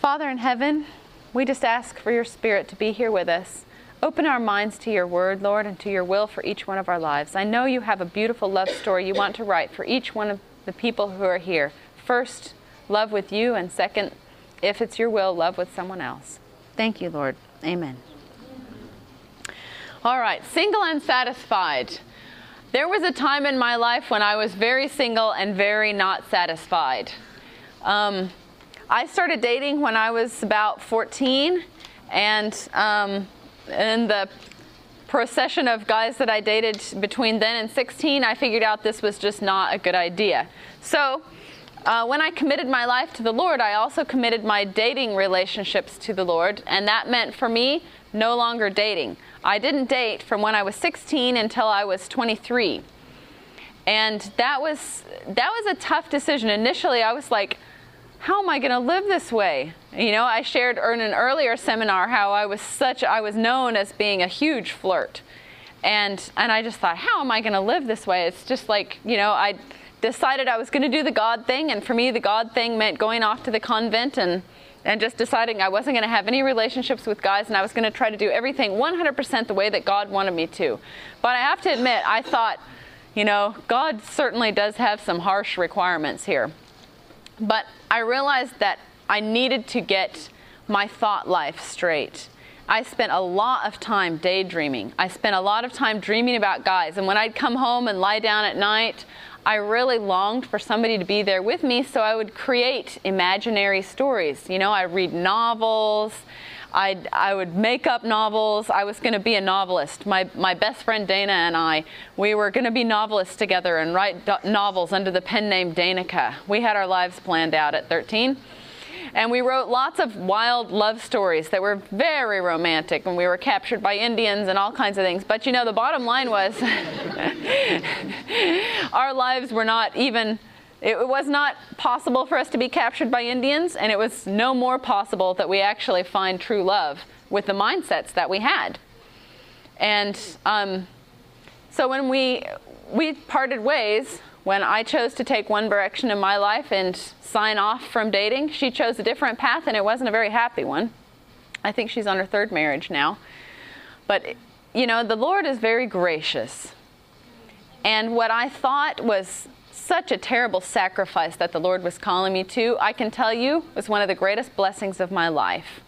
Father in heaven, we just ask for your Spirit to be here with us. Open our minds to your word, Lord, and to your will for each one of our lives. I know you have a beautiful love story you want to write for each one of the people who are here. First, love with you, and second, if it's your will, love with someone else. Thank you, Lord. Amen. All right, single and satisfied. There was a time in my life when I was very single and very not satisfied. Um, I started dating when I was about 14, and um, in the procession of guys that I dated between then and 16, I figured out this was just not a good idea. So, uh, when I committed my life to the Lord, I also committed my dating relationships to the Lord, and that meant for me no longer dating. I didn't date from when I was 16 until I was 23. And that was that was a tough decision. Initially, I was like, how am I going to live this way? You know, I shared in an earlier seminar how I was such I was known as being a huge flirt. And and I just thought, how am I going to live this way? It's just like, you know, I decided I was going to do the God thing and for me the God thing meant going off to the convent and and just deciding I wasn't going to have any relationships with guys and I was going to try to do everything 100% the way that God wanted me to. But I have to admit, I thought, you know, God certainly does have some harsh requirements here. But I realized that I needed to get my thought life straight. I spent a lot of time daydreaming. I spent a lot of time dreaming about guys. And when I'd come home and lie down at night, I really longed for somebody to be there with me, so I would create imaginary stories. You know, I read novels. I'd, I would make up novels. I was going to be a novelist. My, my best friend Dana and I, we were going to be novelists together and write do- novels under the pen name Danica. We had our lives planned out at 13. And we wrote lots of wild love stories that were very romantic, and we were captured by Indians and all kinds of things. But you know, the bottom line was our lives were not even it was not possible for us to be captured by Indians, and it was no more possible that we actually find true love with the mindsets that we had. And um, so when we we parted ways, when I chose to take one direction in my life and sign off from dating, she chose a different path, and it wasn't a very happy one. I think she's on her third marriage now. But you know, the Lord is very gracious. And what I thought was such a terrible sacrifice that the Lord was calling me to, I can tell you was one of the greatest blessings of my life.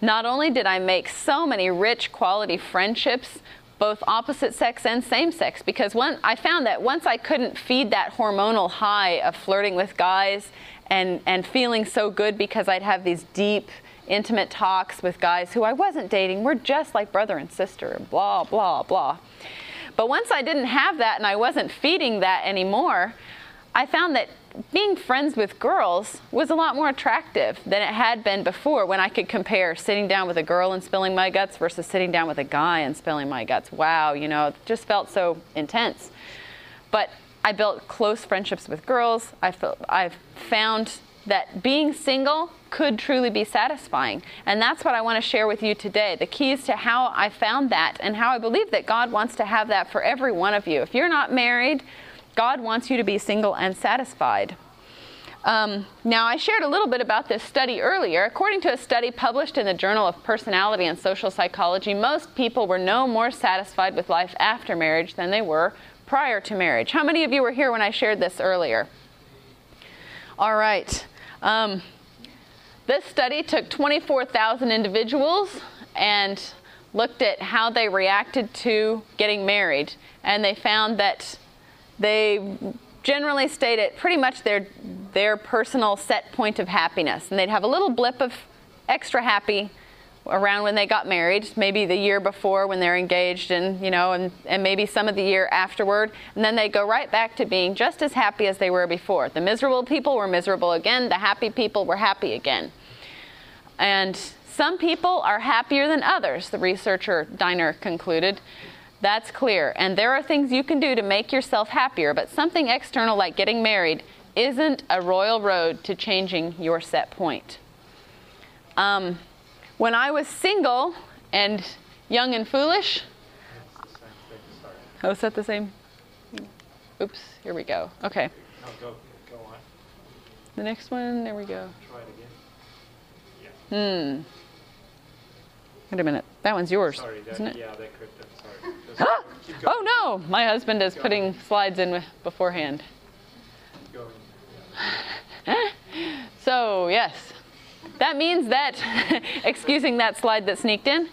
Not only did I make so many rich quality friendships, both opposite sex and same sex, because I found that once I couldn't feed that hormonal high of flirting with guys and, and feeling so good because I'd have these deep, intimate talks with guys who I wasn't dating, we're just like brother and sister, blah, blah, blah. But once I didn't have that and I wasn't feeding that anymore, I found that being friends with girls was a lot more attractive than it had been before when I could compare sitting down with a girl and spilling my guts versus sitting down with a guy and spilling my guts. Wow, you know, it just felt so intense. But I built close friendships with girls. I felt, I've found that being single could truly be satisfying. And that's what I want to share with you today the keys to how I found that and how I believe that God wants to have that for every one of you. If you're not married, God wants you to be single and satisfied. Um, now, I shared a little bit about this study earlier. According to a study published in the Journal of Personality and Social Psychology, most people were no more satisfied with life after marriage than they were prior to marriage. How many of you were here when I shared this earlier? All right. Um, this study took 24,000 individuals and looked at how they reacted to getting married, and they found that they generally stayed at pretty much their their personal set point of happiness. And they'd have a little blip of extra happy around when they got married maybe the year before when they're engaged and you know and, and maybe some of the year afterward. And then they go right back to being just as happy as they were before. The miserable people were miserable again. The happy people were happy again. And some people are happier than others the researcher Diener concluded. That's clear. And there are things you can do to make yourself happier, but something external like getting married isn't a royal road to changing your set point. Um, when I was single and young and foolish, oh, is that the same? Oops, here we go. Okay. No, go, go on. The next one, there we go. Try it again. Yeah. Hmm. Wait a minute. That one's yours, Sorry, that, isn't it? yeah, that could. Sorry. Just keep going. Oh no! My husband is putting slides in beforehand. So, yes, that means that, excusing that slide that sneaked in,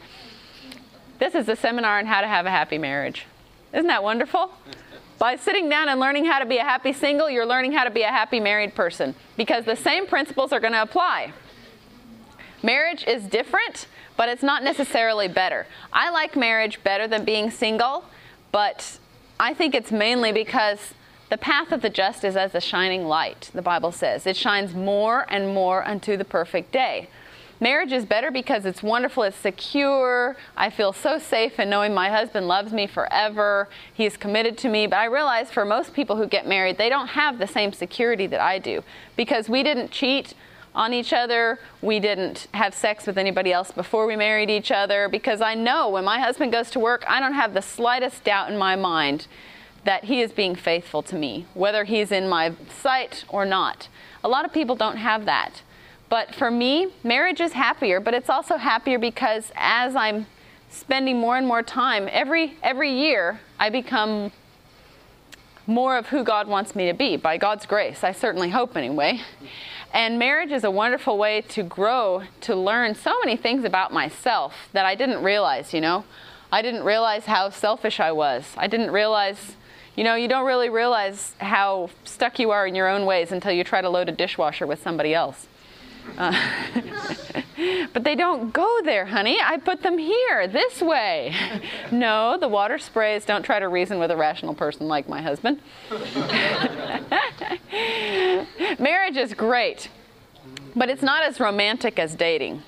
this is a seminar on how to have a happy marriage. Isn't that wonderful? By sitting down and learning how to be a happy single, you're learning how to be a happy married person because the same principles are going to apply. Marriage is different, but it's not necessarily better. I like marriage better than being single, but I think it's mainly because the path of the just is as a shining light, the Bible says. It shines more and more unto the perfect day. Marriage is better because it's wonderful, it's secure. I feel so safe in knowing my husband loves me forever. He's committed to me. But I realize for most people who get married, they don't have the same security that I do because we didn't cheat on each other. We didn't have sex with anybody else before we married each other because I know when my husband goes to work, I don't have the slightest doubt in my mind that he is being faithful to me, whether he's in my sight or not. A lot of people don't have that. But for me, marriage is happier, but it's also happier because as I'm spending more and more time, every every year I become more of who God wants me to be by God's grace. I certainly hope anyway. And marriage is a wonderful way to grow, to learn so many things about myself that I didn't realize, you know. I didn't realize how selfish I was. I didn't realize, you know, you don't really realize how stuck you are in your own ways until you try to load a dishwasher with somebody else. Uh, but they don't go there, honey. I put them here, this way. No, the water sprays. Don't try to reason with a rational person like my husband. Marriage is great, but it's not as romantic as dating.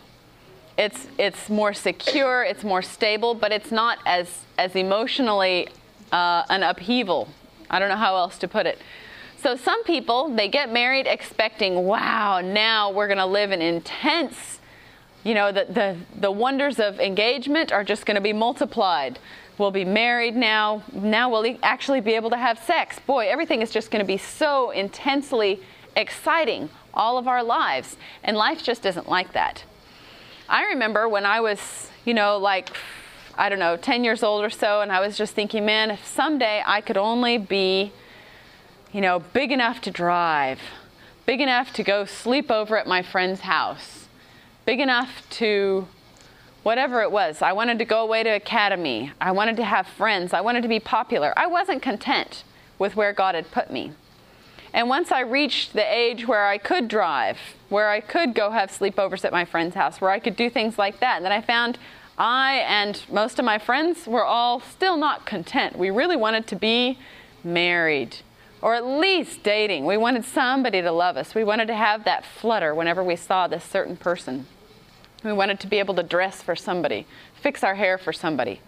It's, it's more secure, it's more stable, but it's not as, as emotionally uh, an upheaval. I don't know how else to put it. So some people, they get married expecting, wow, now we're going to live an intense, you know, the, the, the wonders of engagement are just going to be multiplied. We'll be married now. Now we'll actually be able to have sex. Boy, everything is just going to be so intensely exciting all of our lives. And life just isn't like that. I remember when I was, you know, like, I don't know, 10 years old or so, and I was just thinking, man, if someday I could only be, you know, big enough to drive, big enough to go sleep over at my friend's house, big enough to whatever it was. I wanted to go away to academy. I wanted to have friends. I wanted to be popular. I wasn't content with where God had put me. And once I reached the age where I could drive, where I could go have sleepovers at my friend's house, where I could do things like that, and then I found I and most of my friends were all still not content. We really wanted to be married or at least dating. We wanted somebody to love us. We wanted to have that flutter whenever we saw this certain person. We wanted to be able to dress for somebody, fix our hair for somebody.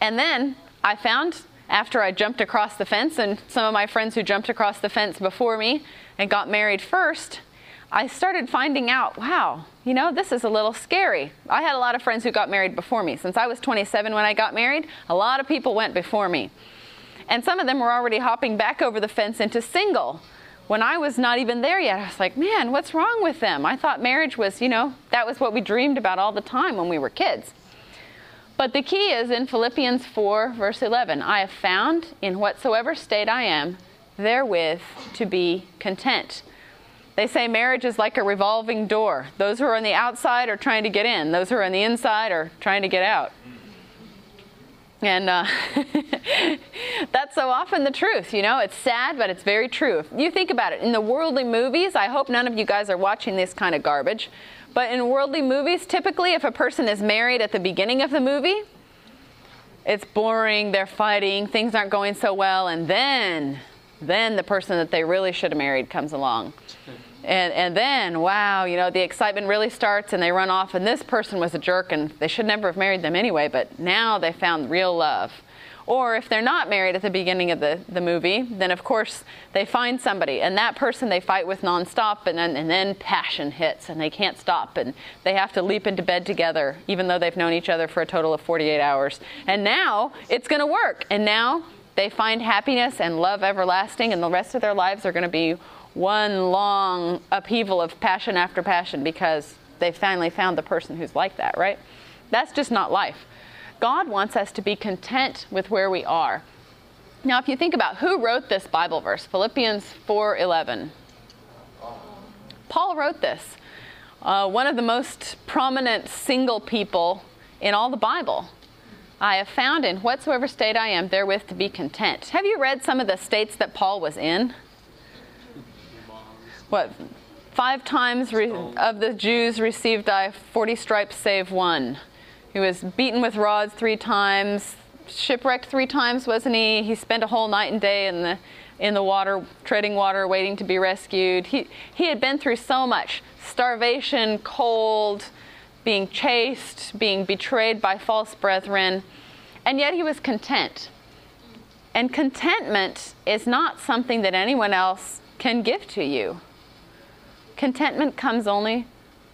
And then I found after I jumped across the fence, and some of my friends who jumped across the fence before me and got married first, I started finding out, wow, you know, this is a little scary. I had a lot of friends who got married before me. Since I was 27 when I got married, a lot of people went before me. And some of them were already hopping back over the fence into single when I was not even there yet. I was like, man, what's wrong with them? I thought marriage was, you know, that was what we dreamed about all the time when we were kids. But the key is in Philippians 4, verse 11 I have found in whatsoever state I am, therewith to be content. They say marriage is like a revolving door. Those who are on the outside are trying to get in, those who are on the inside are trying to get out. And uh, that's so often the truth, you know. It's sad, but it's very true. You think about it. In the worldly movies, I hope none of you guys are watching this kind of garbage. But in worldly movies, typically, if a person is married at the beginning of the movie, it's boring, they're fighting, things aren't going so well, and then, then the person that they really should have married comes along. And, and then, wow, you know, the excitement really starts and they run off, and this person was a jerk and they should never have married them anyway, but now they found real love. Or if they're not married at the beginning of the, the movie, then of course they find somebody, and that person they fight with nonstop, and then, and then passion hits, and they can't stop, and they have to leap into bed together, even though they've known each other for a total of 48 hours. And now it's going to work, and now they find happiness and love everlasting, and the rest of their lives are going to be one long upheaval of passion after passion because they finally found the person who's like that, right? That's just not life. God wants us to be content with where we are. Now, if you think about who wrote this Bible verse, Philippians 4:11. Paul wrote this. Uh, one of the most prominent single people in all the Bible. I have found in whatsoever state I am therewith to be content. Have you read some of the states that Paul was in? What? Five times re- of the Jews received I 40 stripes save one. He was beaten with rods three times, shipwrecked three times, wasn't he? He spent a whole night and day in the in the water, treading water, waiting to be rescued. He he had been through so much: starvation, cold, being chased, being betrayed by false brethren, and yet he was content. And contentment is not something that anyone else can give to you. Contentment comes only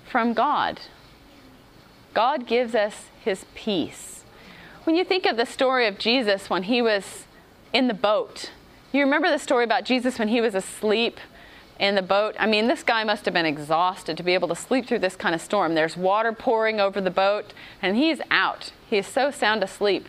from God. God gives us his peace. When you think of the story of Jesus when he was in the boat, you remember the story about Jesus when he was asleep in the boat? I mean, this guy must have been exhausted to be able to sleep through this kind of storm. There's water pouring over the boat, and he's out. He is so sound asleep.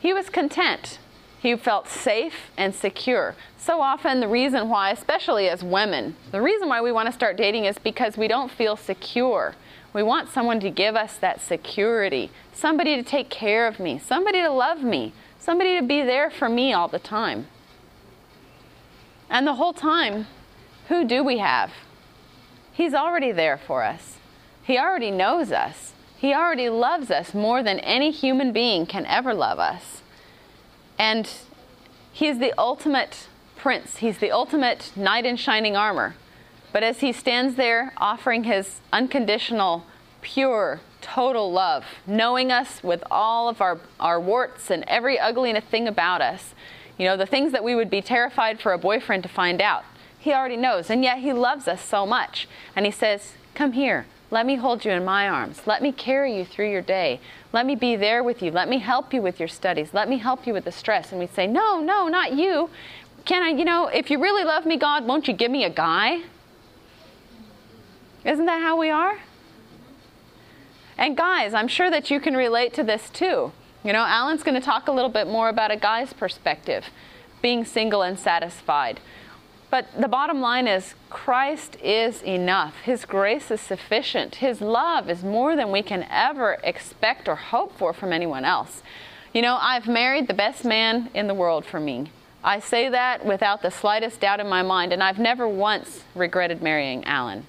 He was content. He felt safe and secure. So often, the reason why, especially as women, the reason why we want to start dating is because we don't feel secure. We want someone to give us that security, somebody to take care of me, somebody to love me, somebody to be there for me all the time. And the whole time, who do we have? He's already there for us. He already knows us. He already loves us more than any human being can ever love us. And He is the ultimate prince. He's the ultimate knight in shining armor. But as he stands there offering his unconditional, pure, total love, knowing us with all of our, our warts and every ugly thing about us, you know, the things that we would be terrified for a boyfriend to find out, he already knows. And yet he loves us so much. And he says, Come here. Let me hold you in my arms. Let me carry you through your day. Let me be there with you. Let me help you with your studies. Let me help you with the stress. And we say, No, no, not you. Can I, you know, if you really love me, God, won't you give me a guy? Isn't that how we are? And guys, I'm sure that you can relate to this too. You know, Alan's going to talk a little bit more about a guy's perspective, being single and satisfied. But the bottom line is Christ is enough. His grace is sufficient. His love is more than we can ever expect or hope for from anyone else. You know, I've married the best man in the world for me. I say that without the slightest doubt in my mind, and I've never once regretted marrying Alan.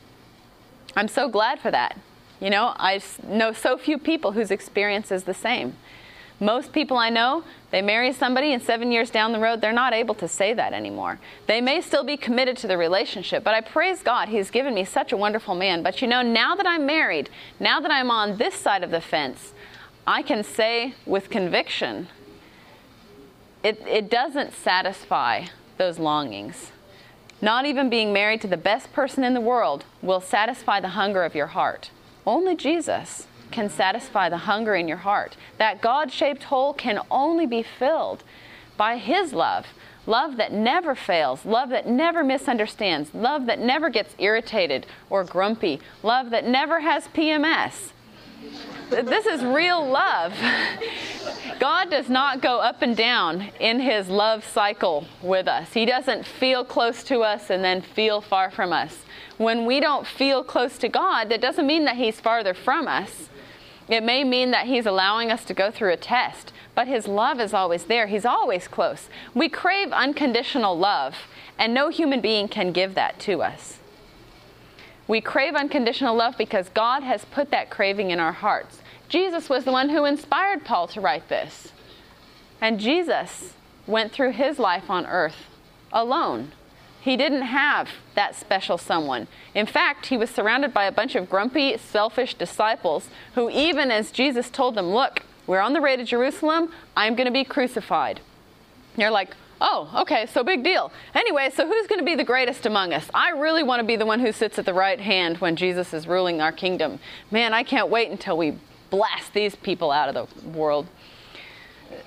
I'm so glad for that. You know, I know so few people whose experience is the same. Most people I know, they marry somebody and seven years down the road, they're not able to say that anymore. They may still be committed to the relationship, but I praise God, He's given me such a wonderful man. But you know, now that I'm married, now that I'm on this side of the fence, I can say with conviction, it, it doesn't satisfy those longings. Not even being married to the best person in the world will satisfy the hunger of your heart. Only Jesus can satisfy the hunger in your heart. That God shaped hole can only be filled by His love. Love that never fails, love that never misunderstands, love that never gets irritated or grumpy, love that never has PMS. This is real love. God does not go up and down in his love cycle with us. He doesn't feel close to us and then feel far from us. When we don't feel close to God, that doesn't mean that he's farther from us. It may mean that He's allowing us to go through a test, but His love is always there. He's always close. We crave unconditional love, and no human being can give that to us. We crave unconditional love because God has put that craving in our hearts. Jesus was the one who inspired Paul to write this. And Jesus went through his life on earth alone. He didn't have that special someone. In fact, he was surrounded by a bunch of grumpy, selfish disciples who, even as Jesus told them, Look, we're on the way to Jerusalem, I'm going to be crucified. You're like, Oh, okay, so big deal. Anyway, so who's going to be the greatest among us? I really want to be the one who sits at the right hand when Jesus is ruling our kingdom. Man, I can't wait until we blast these people out of the world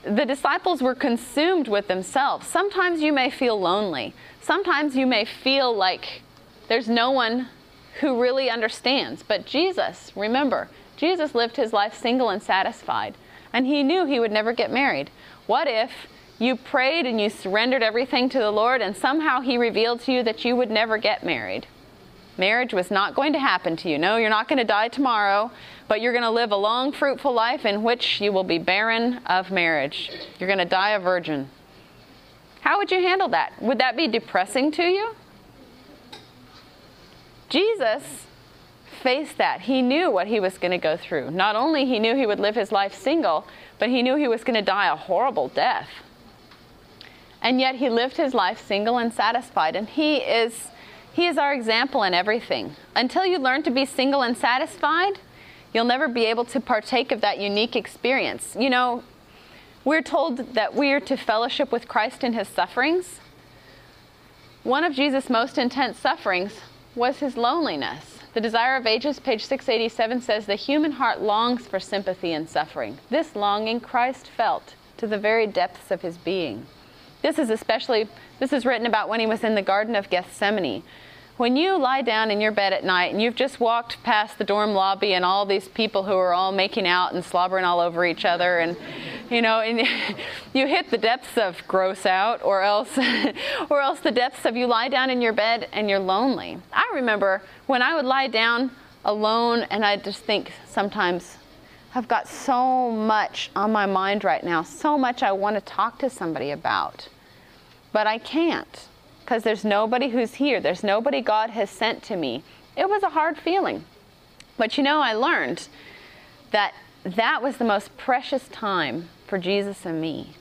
the disciples were consumed with themselves. Sometimes you may feel lonely. Sometimes you may feel like there's no one who really understands. But Jesus, remember, Jesus lived his life single and satisfied, and he knew he would never get married. What if you prayed and you surrendered everything to the Lord, and somehow he revealed to you that you would never get married? Marriage was not going to happen to you. No, you're not going to die tomorrow, but you're going to live a long, fruitful life in which you will be barren of marriage. You're going to die a virgin. How would you handle that? Would that be depressing to you? Jesus faced that. He knew what he was going to go through. Not only he knew he would live his life single, but he knew he was going to die a horrible death. And yet he lived his life single and satisfied, and he is he is our example in everything. Until you learn to be single and satisfied, you'll never be able to partake of that unique experience. You know, we're told that we are to fellowship with Christ in his sufferings. One of Jesus' most intense sufferings was his loneliness. The Desire of Ages, page 687, says the human heart longs for sympathy and suffering. This longing Christ felt to the very depths of his being. This is especially this is written about when he was in the Garden of Gethsemane. When you lie down in your bed at night and you've just walked past the dorm lobby and all these people who are all making out and slobbering all over each other and you know and you hit the depths of gross out or else or else the depths of you lie down in your bed and you're lonely. I remember when I would lie down alone and I just think sometimes I've got so much on my mind right now, so much I want to talk to somebody about. But I can't because there's nobody who's here. There's nobody God has sent to me. It was a hard feeling. But you know, I learned that that was the most precious time for Jesus and me.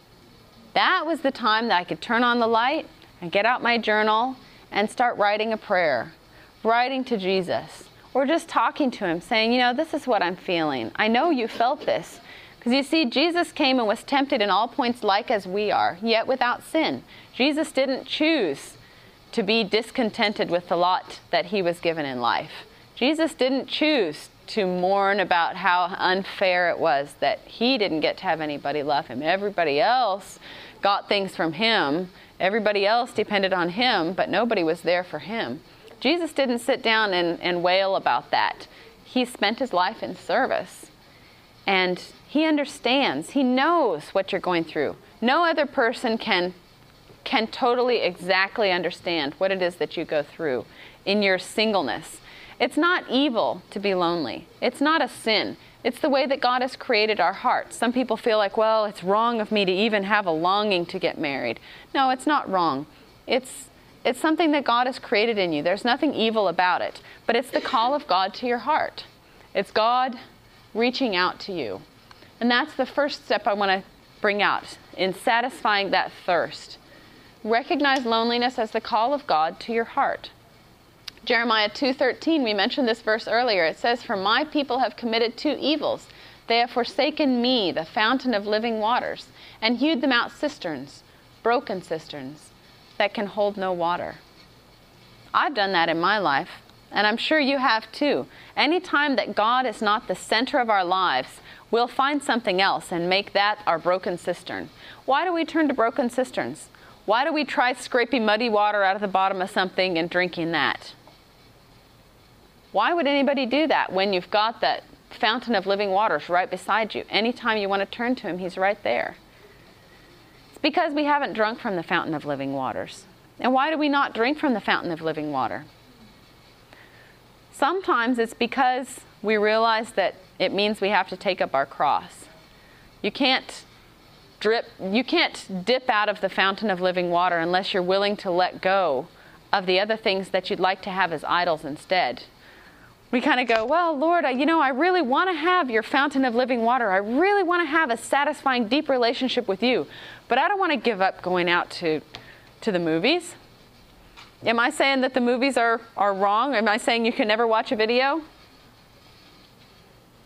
That was the time that I could turn on the light and get out my journal and start writing a prayer, writing to Jesus, or just talking to him, saying, You know, this is what I'm feeling. I know you felt this. Because you see, Jesus came and was tempted in all points like as we are, yet without sin. Jesus didn't choose to be discontented with the lot that he was given in life. Jesus didn't choose to mourn about how unfair it was that he didn't get to have anybody love him. Everybody else got things from him, everybody else depended on him, but nobody was there for him. Jesus didn't sit down and, and wail about that. He spent his life in service. And he understands. He knows what you're going through. No other person can can totally exactly understand what it is that you go through in your singleness. It's not evil to be lonely. It's not a sin. It's the way that God has created our hearts. Some people feel like, well, it's wrong of me to even have a longing to get married. No, it's not wrong. It's it's something that God has created in you. There's nothing evil about it, but it's the call of God to your heart. It's God reaching out to you. And that's the first step I want to bring out in satisfying that thirst. Recognize loneliness as the call of God to your heart. Jeremiah 2:13, we mentioned this verse earlier. It says, "For my people have committed two evils. They have forsaken me, the fountain of living waters, and hewed them out cisterns, broken cisterns that can hold no water." I've done that in my life, and I'm sure you have too. Anytime that God is not the center of our lives, We'll find something else and make that our broken cistern. Why do we turn to broken cisterns? Why do we try scraping muddy water out of the bottom of something and drinking that? Why would anybody do that when you've got that fountain of living waters right beside you? Anytime you want to turn to Him, He's right there. It's because we haven't drunk from the fountain of living waters. And why do we not drink from the fountain of living water? Sometimes it's because we realize that it means we have to take up our cross. You can't drip you can't dip out of the fountain of living water unless you're willing to let go of the other things that you'd like to have as idols instead. We kind of go, well, Lord, I, you know, I really want to have your fountain of living water. I really want to have a satisfying, deep relationship with you, but I don't want to give up going out to, to the movies. Am I saying that the movies are, are wrong? Am I saying you can never watch a video?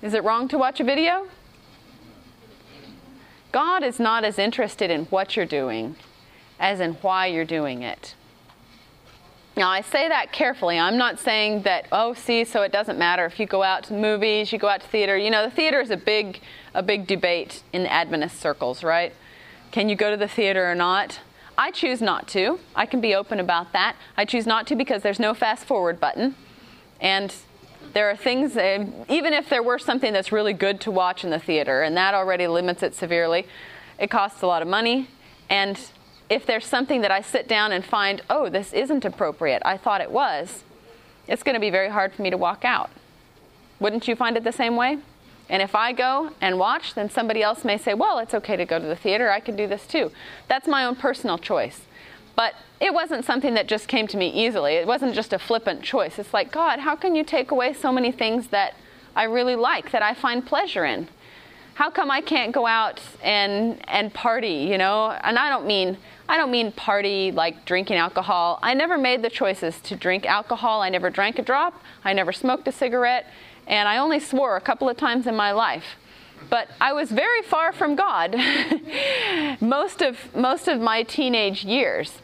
Is it wrong to watch a video? God is not as interested in what you're doing as in why you're doing it. Now, I say that carefully. I'm not saying that, oh, see, so it doesn't matter if you go out to movies, you go out to theater. You know, the theater is a big, a big debate in Adventist circles, right? Can you go to the theater or not? I choose not to. I can be open about that. I choose not to because there's no fast forward button. And there are things, uh, even if there were something that's really good to watch in the theater, and that already limits it severely, it costs a lot of money. And if there's something that I sit down and find, oh, this isn't appropriate, I thought it was, it's going to be very hard for me to walk out. Wouldn't you find it the same way? And if I go and watch, then somebody else may say, well, it's okay to go to the theater. I can do this too. That's my own personal choice. But it wasn't something that just came to me easily. It wasn't just a flippant choice. It's like, God, how can you take away so many things that I really like, that I find pleasure in? How come I can't go out and and party, you know? And I don't mean I don't mean party like drinking alcohol. I never made the choices to drink alcohol. I never drank a drop. I never smoked a cigarette and I only swore a couple of times in my life. But I was very far from God most of most of my teenage years.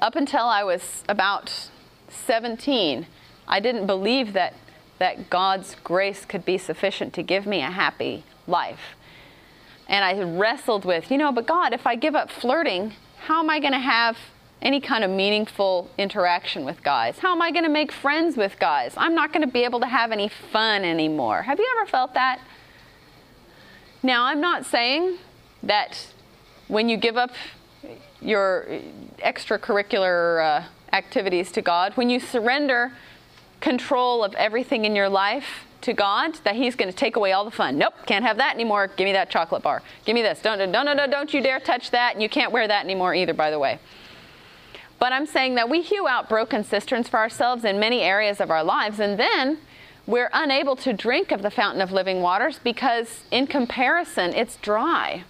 Up until I was about 17, I didn't believe that that God's grace could be sufficient to give me a happy life. And I wrestled with, you know, but God, if I give up flirting, how am I going to have any kind of meaningful interaction with guys? How am I going to make friends with guys? I'm not going to be able to have any fun anymore. Have you ever felt that? Now, I'm not saying that when you give up your extracurricular uh, activities to God, when you surrender control of everything in your life to God, that He's going to take away all the fun. Nope, can't have that anymore. Give me that chocolate bar. Give me this. Don't, no, no, no, don't you dare touch that. And you can't wear that anymore either, by the way. But I'm saying that we hew out broken cisterns for ourselves in many areas of our lives, and then we're unable to drink of the fountain of living waters because, in comparison, it's dry.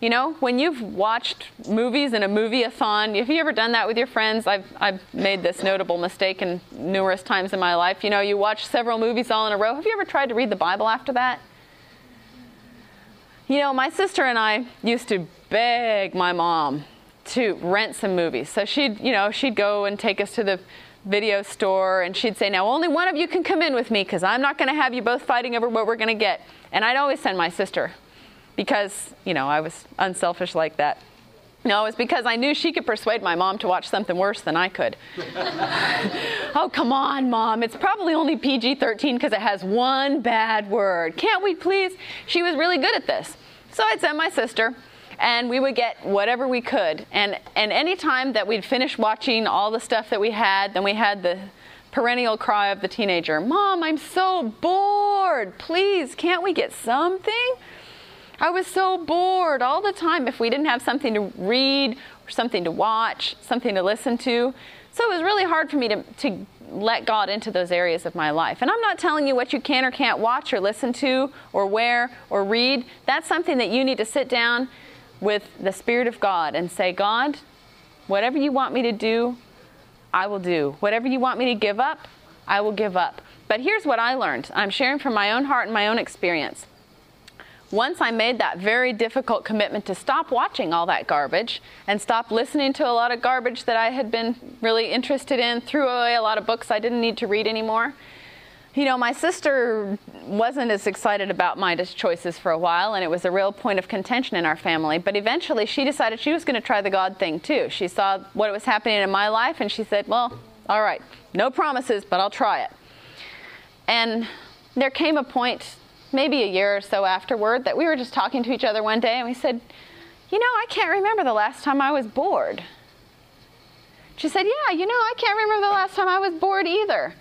You know, when you've watched movies in a movie-a-thon, have you ever done that with your friends? I've, I've made this notable mistake in numerous times in my life. You know, you watch several movies all in a row. Have you ever tried to read the Bible after that? You know, my sister and I used to beg my mom to rent some movies. So she'd, you know, she'd go and take us to the video store and she'd say, Now, only one of you can come in with me because I'm not going to have you both fighting over what we're going to get. And I'd always send my sister because, you know, I was unselfish like that. No, it was because I knew she could persuade my mom to watch something worse than I could. oh, come on, mom. It's probably only PG 13 because it has one bad word. Can't we please? She was really good at this. So I'd send my sister and we would get whatever we could. And and any time that we'd finish watching all the stuff that we had, then we had the perennial cry of the teenager, "Mom, I'm so bored. Please, can't we get something?" I was so bored all the time if we didn't have something to read or something to watch, something to listen to. So it was really hard for me to, to let God into those areas of my life. And I'm not telling you what you can or can't watch or listen to or wear or read. That's something that you need to sit down with the Spirit of God and say, God, whatever you want me to do, I will do. Whatever you want me to give up, I will give up. But here's what I learned I'm sharing from my own heart and my own experience. Once I made that very difficult commitment to stop watching all that garbage and stop listening to a lot of garbage that I had been really interested in, threw away a lot of books I didn't need to read anymore, you know, my sister wasn't as excited about my choices for a while, and it was a real point of contention in our family. But eventually, she decided she was going to try the God thing too. She saw what was happening in my life, and she said, Well, all right, no promises, but I'll try it. And there came a point, maybe a year or so afterward, that we were just talking to each other one day, and we said, You know, I can't remember the last time I was bored. She said, Yeah, you know, I can't remember the last time I was bored either.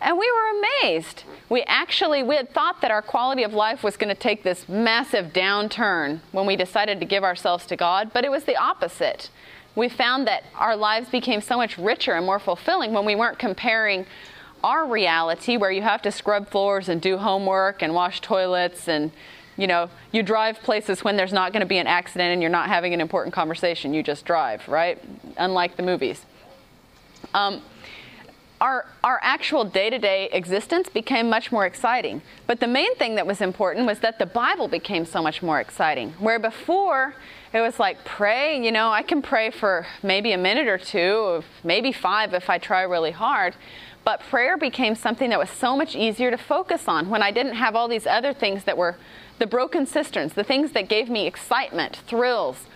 And we were amazed. We actually we had thought that our quality of life was going to take this massive downturn when we decided to give ourselves to God, but it was the opposite. We found that our lives became so much richer and more fulfilling when we weren't comparing our reality where you have to scrub floors and do homework and wash toilets and you know, you drive places when there's not going to be an accident and you're not having an important conversation. You just drive, right? Unlike the movies. Um, our, our actual day to day existence became much more exciting. But the main thing that was important was that the Bible became so much more exciting. Where before it was like, pray, you know, I can pray for maybe a minute or two, maybe five if I try really hard. But prayer became something that was so much easier to focus on when I didn't have all these other things that were the broken cisterns, the things that gave me excitement, thrills.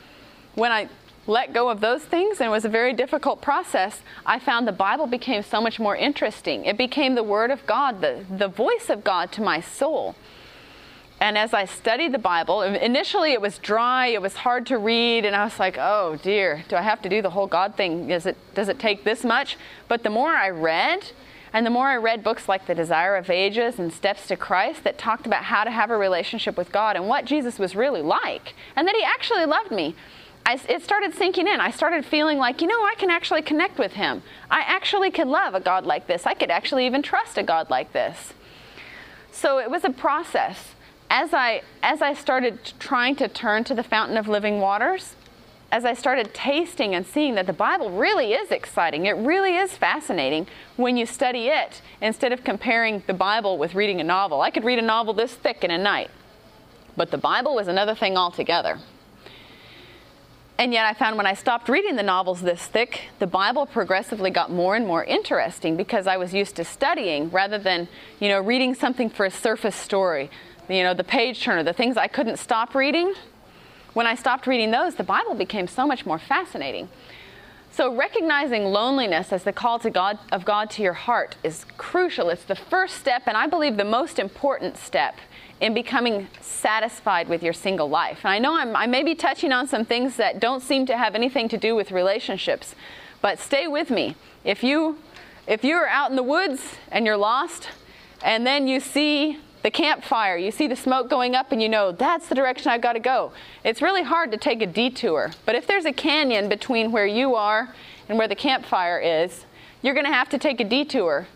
When I let go of those things, and it was a very difficult process, I found the Bible became so much more interesting. It became the Word of God, the, the voice of God to my soul. And as I studied the Bible, initially it was dry, it was hard to read, and I was like, oh dear, do I have to do the whole God thing? Is it, does it take this much? But the more I read, and the more I read books like The Desire of Ages and Steps to Christ that talked about how to have a relationship with God and what Jesus was really like, and that He actually loved me, I, it started sinking in. I started feeling like, you know, I can actually connect with Him. I actually could love a God like this. I could actually even trust a God like this. So it was a process as I, as I started trying to turn to the fountain of living waters, as I started tasting and seeing that the Bible really is exciting, it really is fascinating when you study it instead of comparing the Bible with reading a novel. I could read a novel this thick in a night, but the Bible was another thing altogether. And yet, I found when I stopped reading the novels this thick, the Bible progressively got more and more interesting because I was used to studying rather than, you know, reading something for a surface story, you know, the page turner, the things I couldn't stop reading. When I stopped reading those, the Bible became so much more fascinating. So recognizing loneliness as the call to God of God to your heart is crucial. It's the first step and I believe the most important step in becoming satisfied with your single life. And I know I'm, I may be touching on some things that don't seem to have anything to do with relationships, but stay with me. If you if you're out in the woods and you're lost and then you see the campfire, you see the smoke going up and you know that's the direction I've got to go. It's really hard to take a detour. But if there's a canyon between where you are and where the campfire is, you're going to have to take a detour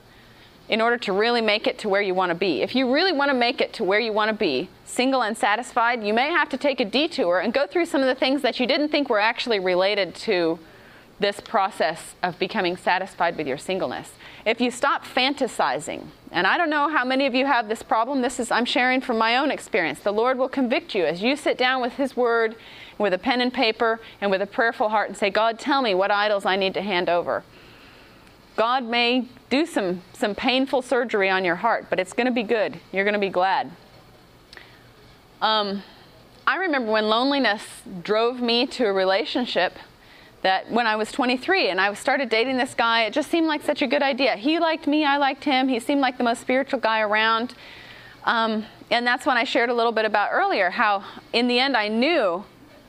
in order to really make it to where you want to be. If you really want to make it to where you want to be, single and satisfied, you may have to take a detour and go through some of the things that you didn't think were actually related to this process of becoming satisfied with your singleness. If you stop fantasizing, and I don't know how many of you have this problem, this is I'm sharing from my own experience. The Lord will convict you as you sit down with his word with a pen and paper and with a prayerful heart and say, "God, tell me what idols I need to hand over." God may do some some painful surgery on your heart, but it's going to be good. You're going to be glad. Um, I remember when loneliness drove me to a relationship that when I was 23 and I started dating this guy, it just seemed like such a good idea. He liked me, I liked him. He seemed like the most spiritual guy around. Um, and that's when I shared a little bit about earlier how, in the end, I knew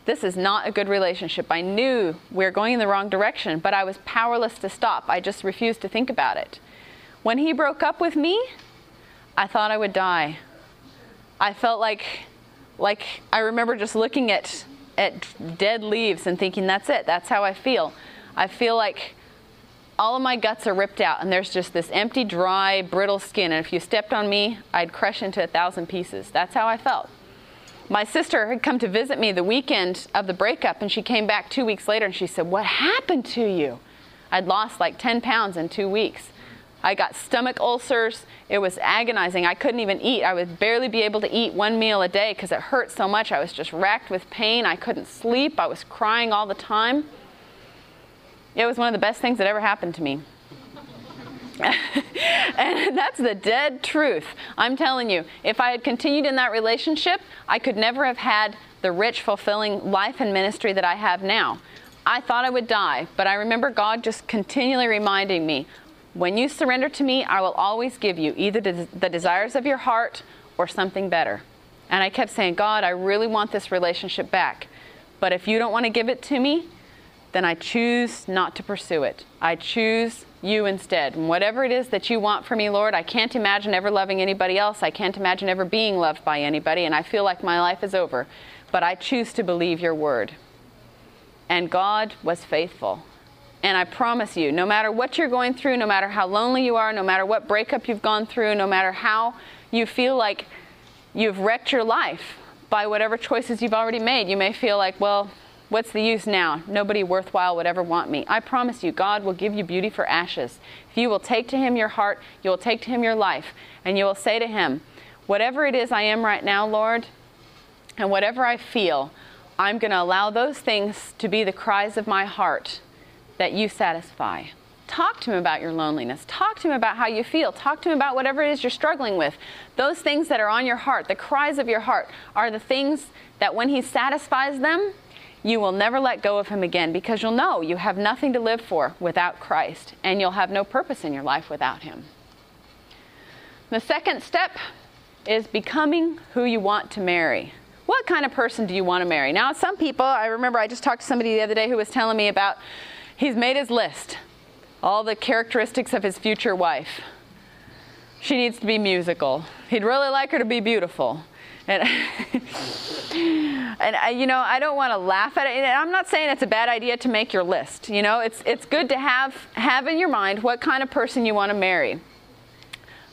this is not a good relationship. I knew we are going in the wrong direction, but I was powerless to stop. I just refused to think about it. When he broke up with me, I thought I would die. I felt like, like I remember just looking at at dead leaves and thinking, that's it, that's how I feel. I feel like all of my guts are ripped out and there's just this empty, dry, brittle skin. And if you stepped on me, I'd crush into a thousand pieces. That's how I felt. My sister had come to visit me the weekend of the breakup and she came back two weeks later and she said, What happened to you? I'd lost like 10 pounds in two weeks. I got stomach ulcers. It was agonizing. I couldn't even eat. I would barely be able to eat one meal a day because it hurt so much. I was just racked with pain. I couldn't sleep. I was crying all the time. It was one of the best things that ever happened to me. and that's the dead truth. I'm telling you, if I had continued in that relationship, I could never have had the rich, fulfilling life and ministry that I have now. I thought I would die, but I remember God just continually reminding me when you surrender to me, I will always give you either the desires of your heart or something better. And I kept saying, God, I really want this relationship back. But if you don't want to give it to me, then I choose not to pursue it. I choose you instead. And whatever it is that you want for me, Lord, I can't imagine ever loving anybody else. I can't imagine ever being loved by anybody. And I feel like my life is over. But I choose to believe your word. And God was faithful. And I promise you, no matter what you're going through, no matter how lonely you are, no matter what breakup you've gone through, no matter how you feel like you've wrecked your life by whatever choices you've already made, you may feel like, well, what's the use now? Nobody worthwhile would ever want me. I promise you, God will give you beauty for ashes. If you will take to Him your heart, you will take to Him your life, and you will say to Him, whatever it is I am right now, Lord, and whatever I feel, I'm going to allow those things to be the cries of my heart that you satisfy. Talk to him about your loneliness. Talk to him about how you feel. Talk to him about whatever it is you're struggling with. Those things that are on your heart, the cries of your heart, are the things that when he satisfies them, you will never let go of him again because you'll know you have nothing to live for without Christ and you'll have no purpose in your life without him. The second step is becoming who you want to marry. What kind of person do you want to marry? Now, some people, I remember I just talked to somebody the other day who was telling me about he's made his list, all the characteristics of his future wife. She needs to be musical. He'd really like her to be beautiful. And, and I, you know, I don't want to laugh at it. And I'm not saying it's a bad idea to make your list. You know, it's it's good to have have in your mind what kind of person you want to marry.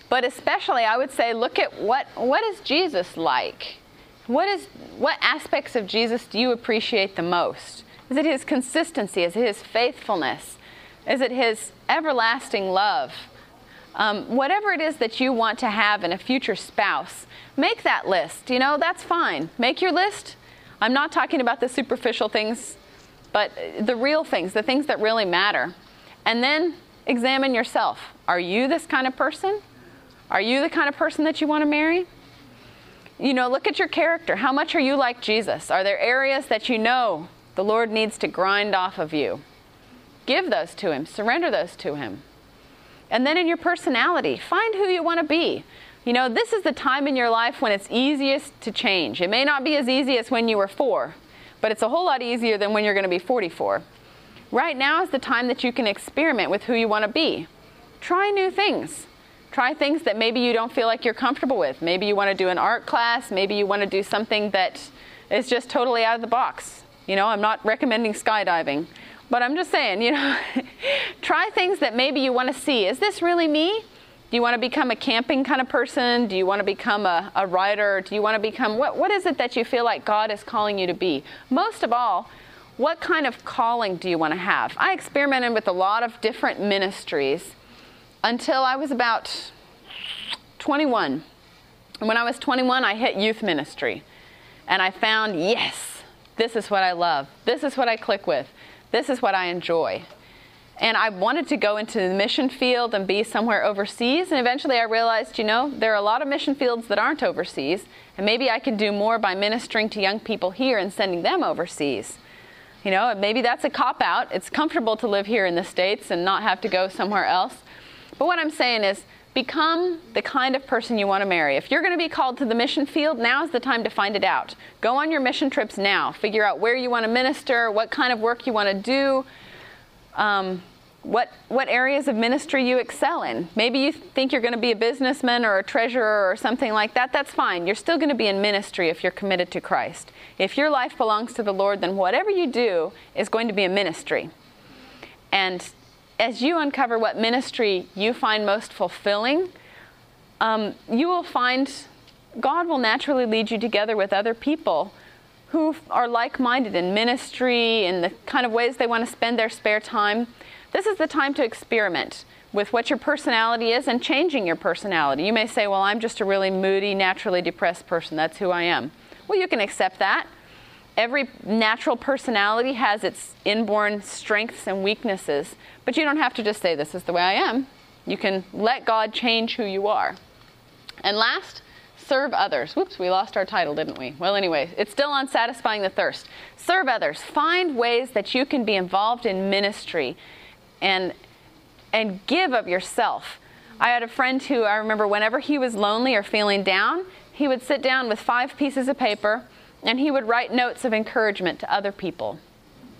But especially, I would say, look at what what is Jesus like. What is what aspects of Jesus do you appreciate the most? Is it his consistency? Is it his faithfulness? Is it his everlasting love? Um, whatever it is that you want to have in a future spouse, make that list. You know, that's fine. Make your list. I'm not talking about the superficial things, but the real things, the things that really matter. And then examine yourself. Are you this kind of person? Are you the kind of person that you want to marry? You know, look at your character. How much are you like Jesus? Are there areas that you know the Lord needs to grind off of you? Give those to Him, surrender those to Him. And then in your personality, find who you want to be. You know, this is the time in your life when it's easiest to change. It may not be as easy as when you were four, but it's a whole lot easier than when you're going to be 44. Right now is the time that you can experiment with who you want to be. Try new things. Try things that maybe you don't feel like you're comfortable with. Maybe you want to do an art class. Maybe you want to do something that is just totally out of the box. You know, I'm not recommending skydiving, but I'm just saying, you know, try things that maybe you want to see. Is this really me? Do you want to become a camping kind of person? Do you want to become a, a writer? Do you want to become what, what is it that you feel like God is calling you to be? Most of all, what kind of calling do you want to have? I experimented with a lot of different ministries until I was about 21. And when I was 21, I hit youth ministry. And I found, yes, this is what I love. This is what I click with. This is what I enjoy. And I wanted to go into the mission field and be somewhere overseas. And eventually I realized, you know, there are a lot of mission fields that aren't overseas. And maybe I can do more by ministering to young people here and sending them overseas. You know, maybe that's a cop out. It's comfortable to live here in the States and not have to go somewhere else. But what I'm saying is, become the kind of person you want to marry. If you're going to be called to the mission field, now's the time to find it out. Go on your mission trips now. Figure out where you want to minister, what kind of work you want to do, um, what, what areas of ministry you excel in. Maybe you think you're going to be a businessman or a treasurer or something like that. That's fine. You're still going to be in ministry if you're committed to Christ. If your life belongs to the Lord, then whatever you do is going to be a ministry. And as you uncover what ministry you find most fulfilling, um, you will find God will naturally lead you together with other people who are like minded in ministry and the kind of ways they want to spend their spare time. This is the time to experiment with what your personality is and changing your personality. You may say, Well, I'm just a really moody, naturally depressed person. That's who I am. Well, you can accept that every natural personality has its inborn strengths and weaknesses, but you don't have to just say, This is the way I am. You can let God change who you are. And last, serve others. Whoops, we lost our title, didn't we? Well, anyway, it's still on satisfying the thirst. Serve others. Find ways that you can be involved in ministry and and give of yourself. I had a friend who I remember whenever he was lonely or feeling down, he would sit down with five pieces of paper and he would write notes of encouragement to other people.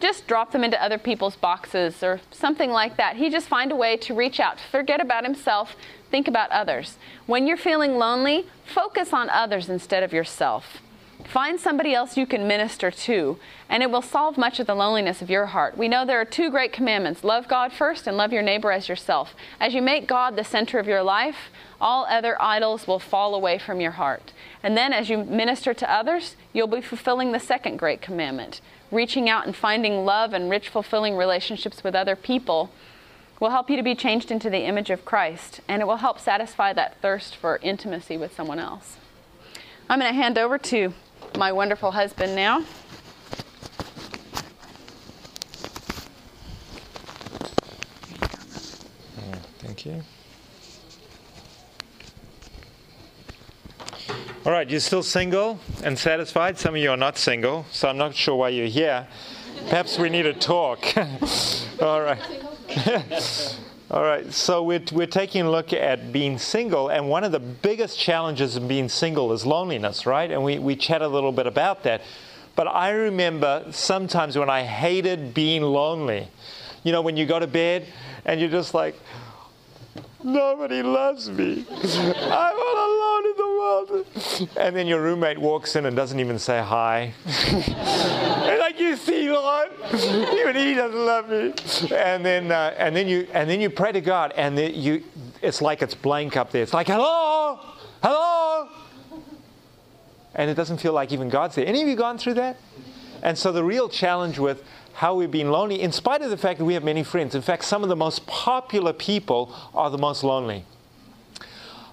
Just drop them into other people's boxes or something like that. He just find a way to reach out, forget about himself, think about others. When you're feeling lonely, focus on others instead of yourself. Find somebody else you can minister to, and it will solve much of the loneliness of your heart. We know there are two great commandments love God first and love your neighbor as yourself. As you make God the center of your life, all other idols will fall away from your heart. And then as you minister to others, you'll be fulfilling the second great commandment. Reaching out and finding love and rich, fulfilling relationships with other people will help you to be changed into the image of Christ, and it will help satisfy that thirst for intimacy with someone else. I'm going to hand over to my wonderful husband now. thank you. All right, you're still single and satisfied. Some of you are not single, so I'm not sure why you're here. Perhaps we need to talk. All right. All right, so we're, we're taking a look at being single, and one of the biggest challenges in being single is loneliness, right? And we, we chat a little bit about that. But I remember sometimes when I hated being lonely. You know, when you go to bed and you're just like, Nobody loves me. I'm all alone in the world. And then your roommate walks in and doesn't even say hi. you see, Lord, even he doesn't love me. And then, uh, and then you, and then you pray to God, and then you, it's like it's blank up there. It's like, hello, hello. And it doesn't feel like even God's there. Any of you gone through that? And so the real challenge with how we've been lonely, in spite of the fact that we have many friends. In fact, some of the most popular people are the most lonely.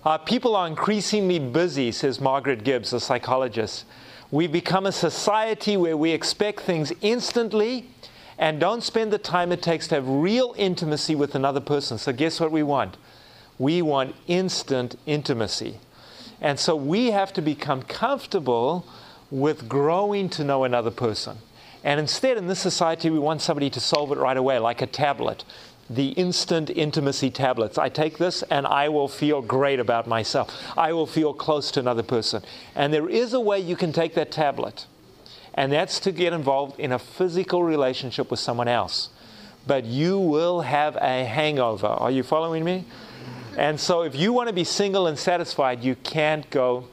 Uh, people are increasingly busy, says Margaret Gibbs, a psychologist. We've become a society where we expect things instantly and don't spend the time it takes to have real intimacy with another person. So, guess what we want? We want instant intimacy. And so, we have to become comfortable with growing to know another person. And instead, in this society, we want somebody to solve it right away, like a tablet. The instant intimacy tablets. I take this and I will feel great about myself. I will feel close to another person. And there is a way you can take that tablet, and that's to get involved in a physical relationship with someone else. But you will have a hangover. Are you following me? And so, if you want to be single and satisfied, you can't go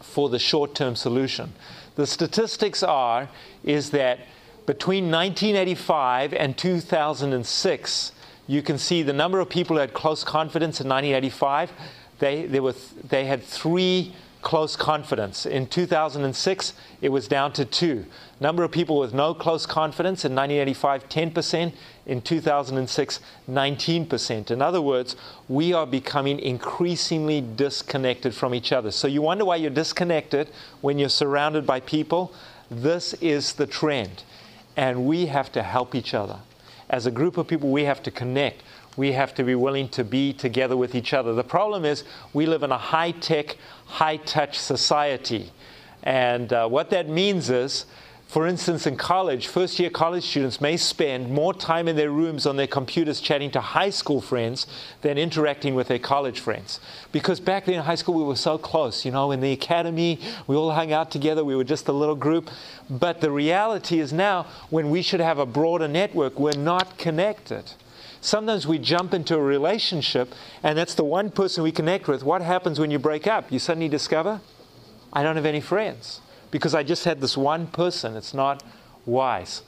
for the short term solution. The statistics are is that between 1985 and 2006, you can see the number of people who had close confidence in 1985. They, they, were, they had three close confidence. In 2006, it was down to two. Number of people with no close confidence in 1985, 10%. In 2006, 19%. In other words, we are becoming increasingly disconnected from each other. So you wonder why you're disconnected when you're surrounded by people? This is the trend. And we have to help each other. As a group of people, we have to connect. We have to be willing to be together with each other. The problem is, we live in a high tech, high touch society. And uh, what that means is, for instance, in college, first year college students may spend more time in their rooms on their computers chatting to high school friends than interacting with their college friends. Because back then in high school, we were so close. You know, in the academy, we all hung out together, we were just a little group. But the reality is now, when we should have a broader network, we're not connected. Sometimes we jump into a relationship, and that's the one person we connect with. What happens when you break up? You suddenly discover, I don't have any friends because I just had this one person. It's not wise.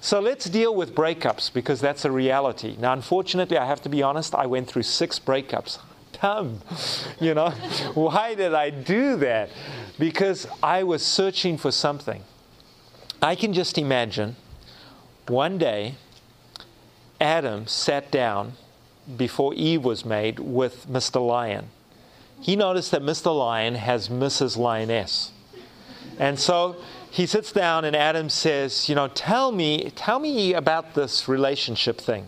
So let's deal with breakups because that's a reality. Now, unfortunately, I have to be honest, I went through six breakups. Dumb. You know, why did I do that? Because I was searching for something. I can just imagine one day Adam sat down before Eve was made with Mr. Lion. He noticed that Mr. Lion has Mrs. Lioness. And so he sits down and Adam says, You know, tell me, tell me about this relationship thing.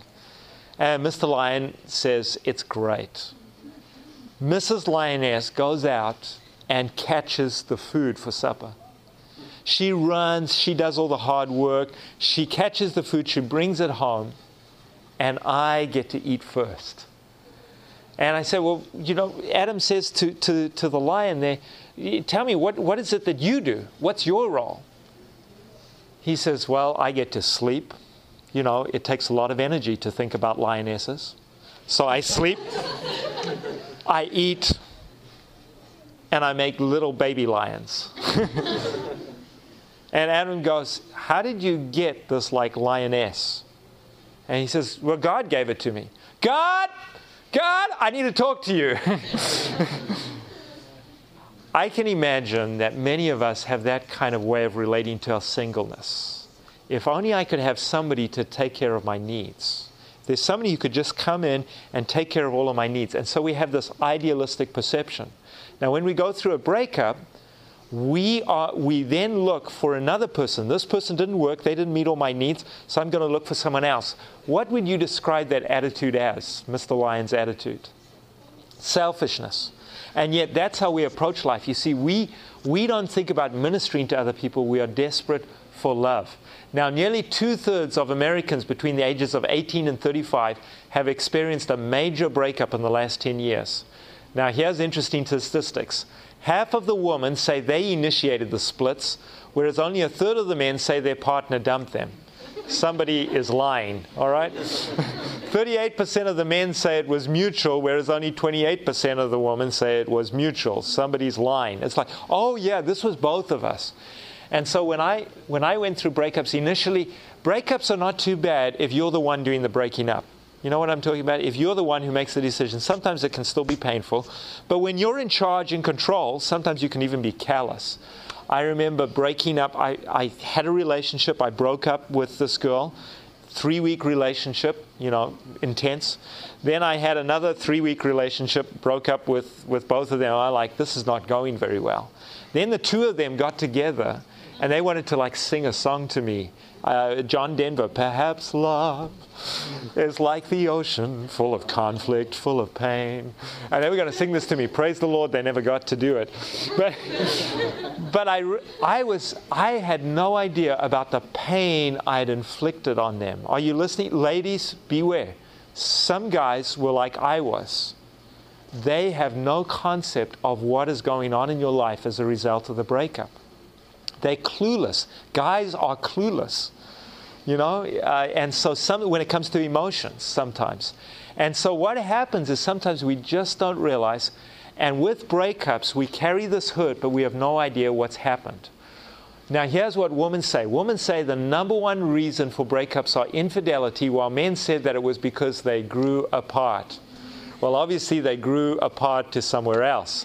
And Mr. Lion says, It's great. Mrs. Lioness goes out and catches the food for supper. She runs, she does all the hard work, she catches the food, she brings it home, and I get to eat first. And I said, Well, you know, Adam says to, to, to the lion there, Tell me, what, what is it that you do? What's your role? He says, Well, I get to sleep. You know, it takes a lot of energy to think about lionesses. So I sleep, I eat, and I make little baby lions. and Adam goes, How did you get this like lioness? And he says, Well, God gave it to me. God, God, I need to talk to you. I can imagine that many of us have that kind of way of relating to our singleness. If only I could have somebody to take care of my needs. There's somebody who could just come in and take care of all of my needs. And so we have this idealistic perception. Now, when we go through a breakup, we, are, we then look for another person. This person didn't work, they didn't meet all my needs, so I'm going to look for someone else. What would you describe that attitude as, Mr. Lion's attitude? Selfishness. And yet, that's how we approach life. You see, we, we don't think about ministering to other people, we are desperate for love. Now, nearly two thirds of Americans between the ages of 18 and 35 have experienced a major breakup in the last 10 years. Now, here's interesting statistics half of the women say they initiated the splits, whereas only a third of the men say their partner dumped them. Somebody is lying, all right? 38% of the men say it was mutual, whereas only 28% of the women say it was mutual. Somebody's lying. It's like, oh, yeah, this was both of us. And so when I, when I went through breakups initially, breakups are not too bad if you're the one doing the breaking up. You know what I'm talking about? If you're the one who makes the decision, sometimes it can still be painful. But when you're in charge and control, sometimes you can even be callous. I remember breaking up. I, I had a relationship. I broke up with this girl, three week relationship, you know, intense. Then I had another three week relationship, broke up with, with both of them. I like, this is not going very well. Then the two of them got together and they wanted to like sing a song to me. Uh, John Denver, perhaps love is like the ocean, full of conflict, full of pain. And they were going to sing this to me. Praise the Lord, they never got to do it. But, but I, I, was, I had no idea about the pain I had inflicted on them. Are you listening? Ladies, beware. Some guys were like I was. They have no concept of what is going on in your life as a result of the breakup. They're clueless. Guys are clueless, you know, uh, and so some, when it comes to emotions, sometimes. And so what happens is sometimes we just don't realize, and with breakups, we carry this hurt, but we have no idea what's happened. Now, here's what women say. Women say the number one reason for breakups are infidelity, while men said that it was because they grew apart. Well, obviously, they grew apart to somewhere else.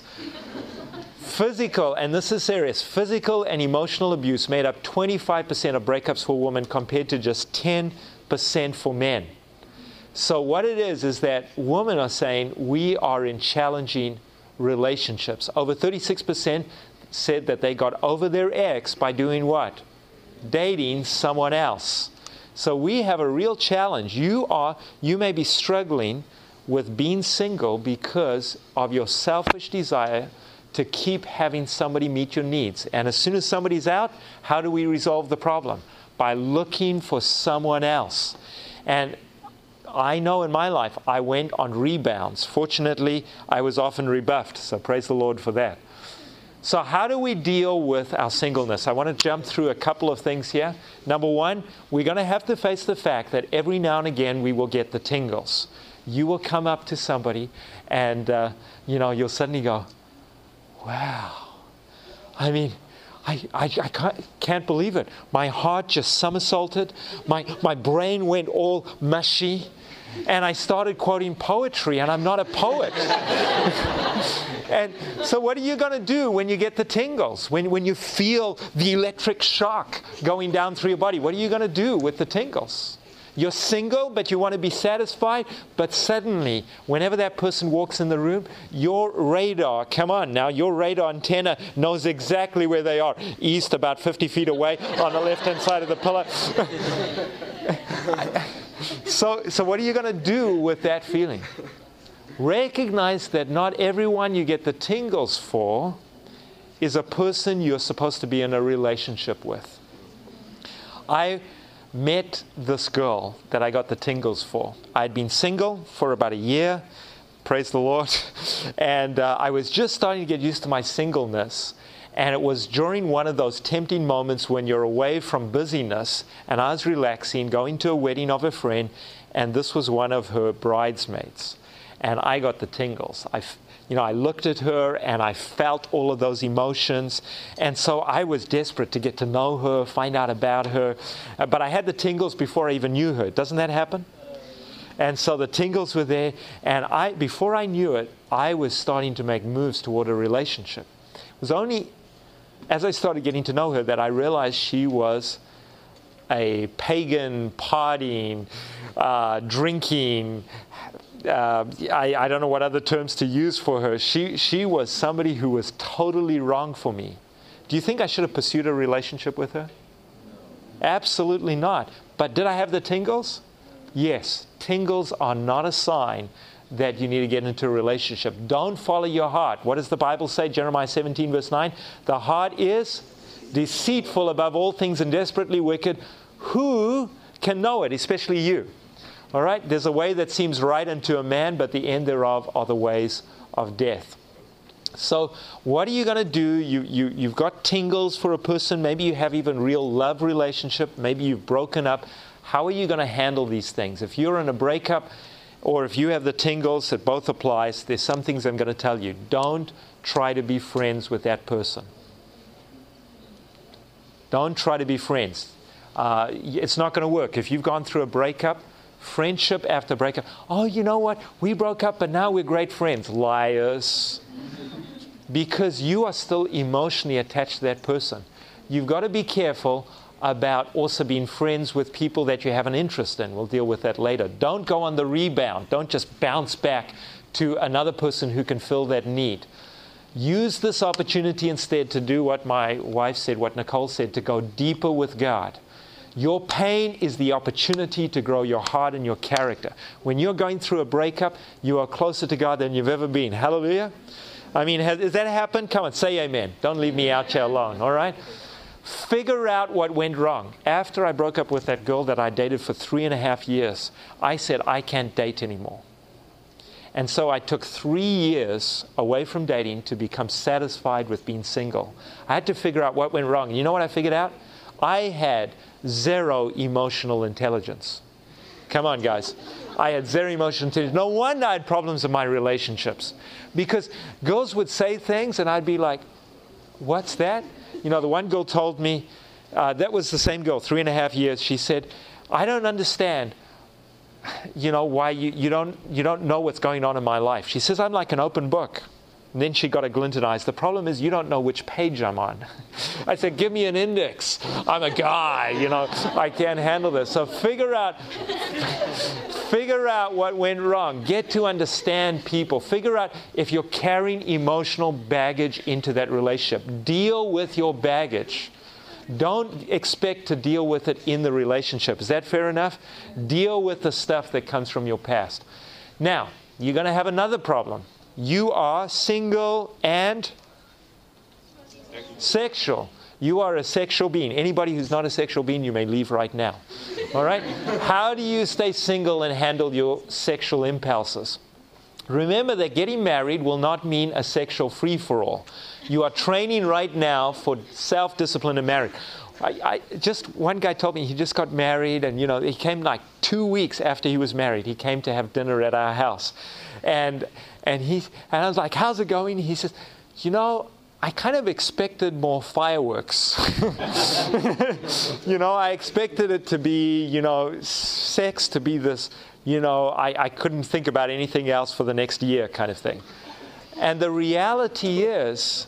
Physical, and this is serious, physical and emotional abuse made up 25% of breakups for women compared to just 10% for men. So, what it is, is that women are saying we are in challenging relationships. Over 36% said that they got over their ex by doing what? Dating someone else. So, we have a real challenge. You, are, you may be struggling with being single because of your selfish desire to keep having somebody meet your needs. And as soon as somebody's out, how do we resolve the problem? By looking for someone else. And I know in my life I went on rebounds. Fortunately, I was often rebuffed, so praise the Lord for that. So, how do we deal with our singleness? I want to jump through a couple of things here. Number one, we're going to have to face the fact that every now and again we will get the tingles. You will come up to somebody and, uh, you know, you'll suddenly go, wow. I mean, I, I, I can't, can't, believe it. My heart just somersaulted. My, my brain went all mushy. And I started quoting poetry, and I'm not a poet. and so, what are you going to do when you get the tingles? When, when you feel the electric shock going down through your body? What are you going to do with the tingles? You're single, but you want to be satisfied. But suddenly, whenever that person walks in the room, your radar, come on now, your radar antenna knows exactly where they are. East, about 50 feet away, on the left hand side of the pillar. so, so, what are you going to do with that feeling? Recognize that not everyone you get the tingles for is a person you're supposed to be in a relationship with. I met this girl that I got the tingles for. I'd been single for about a year, praise the Lord, and uh, I was just starting to get used to my singleness. And it was during one of those tempting moments when you're away from busyness, and I was relaxing, going to a wedding of a friend, and this was one of her bridesmaids. And I got the tingles. I, you know, I looked at her and I felt all of those emotions. And so I was desperate to get to know her, find out about her. Uh, but I had the tingles before I even knew her. Doesn't that happen? And so the tingles were there. And I, before I knew it, I was starting to make moves toward a relationship. It was only as I started getting to know her that I realized she was a pagan, partying, uh, drinking, uh, I, I don't know what other terms to use for her. She, she was somebody who was totally wrong for me. Do you think I should have pursued a relationship with her? Absolutely not. But did I have the tingles? Yes. Tingles are not a sign that you need to get into a relationship. Don't follow your heart. What does the Bible say? Jeremiah 17, verse 9. The heart is deceitful above all things and desperately wicked. Who can know it, especially you? All right? There's a way that seems right unto a man, but the end thereof are the ways of death. So, what are you going to do? You, you, you've got tingles for a person. Maybe you have even real love relationship. Maybe you've broken up. How are you going to handle these things? If you're in a breakup, or if you have the tingles, it both applies. There's some things I'm going to tell you. Don't try to be friends with that person. Don't try to be friends. Uh, it's not going to work. If you've gone through a breakup, friendship after breakup, oh, you know what? We broke up, but now we're great friends. Liars. Because you are still emotionally attached to that person. You've got to be careful about also being friends with people that you have an interest in. We'll deal with that later. Don't go on the rebound. Don't just bounce back to another person who can fill that need. Use this opportunity instead to do what my wife said, what Nicole said, to go deeper with God. Your pain is the opportunity to grow your heart and your character. When you're going through a breakup, you are closer to God than you've ever been. Hallelujah. I mean, has, has that happened? Come on, say amen. Don't leave me out here alone, all right? Figure out what went wrong. After I broke up with that girl that I dated for three and a half years, I said, I can't date anymore. And so I took three years away from dating to become satisfied with being single. I had to figure out what went wrong. You know what I figured out? I had zero emotional intelligence. Come on, guys. I had zero emotional intelligence. No wonder I had problems in my relationships. Because girls would say things and I'd be like, What's that? You know, the one girl told me, uh, that was the same girl, three and a half years. She said, I don't understand you know, why you, you, don't, you don't know what's going on in my life. She says, I'm like an open book. And then she got a glint in eyes. The problem is you don't know which page I'm on. I said, give me an index. I'm a guy, you know, I can't handle this. So figure out figure out what went wrong. Get to understand people. Figure out if you're carrying emotional baggage into that relationship. Deal with your baggage. Don't expect to deal with it in the relationship. Is that fair enough? Deal with the stuff that comes from your past. Now, you're going to have another problem. You are single and sexual. You are a sexual being. Anybody who's not a sexual being, you may leave right now. All right? How do you stay single and handle your sexual impulses? Remember that getting married will not mean a sexual free for all. You are training right now for self discipline in marriage. I, I, just one guy told me he just got married, and you know he came like two weeks after he was married. He came to have dinner at our house, and and he and I was like, "How's it going?" He says, "You know, I kind of expected more fireworks. you know, I expected it to be, you know, sex to be this, you know, I, I couldn't think about anything else for the next year kind of thing. And the reality is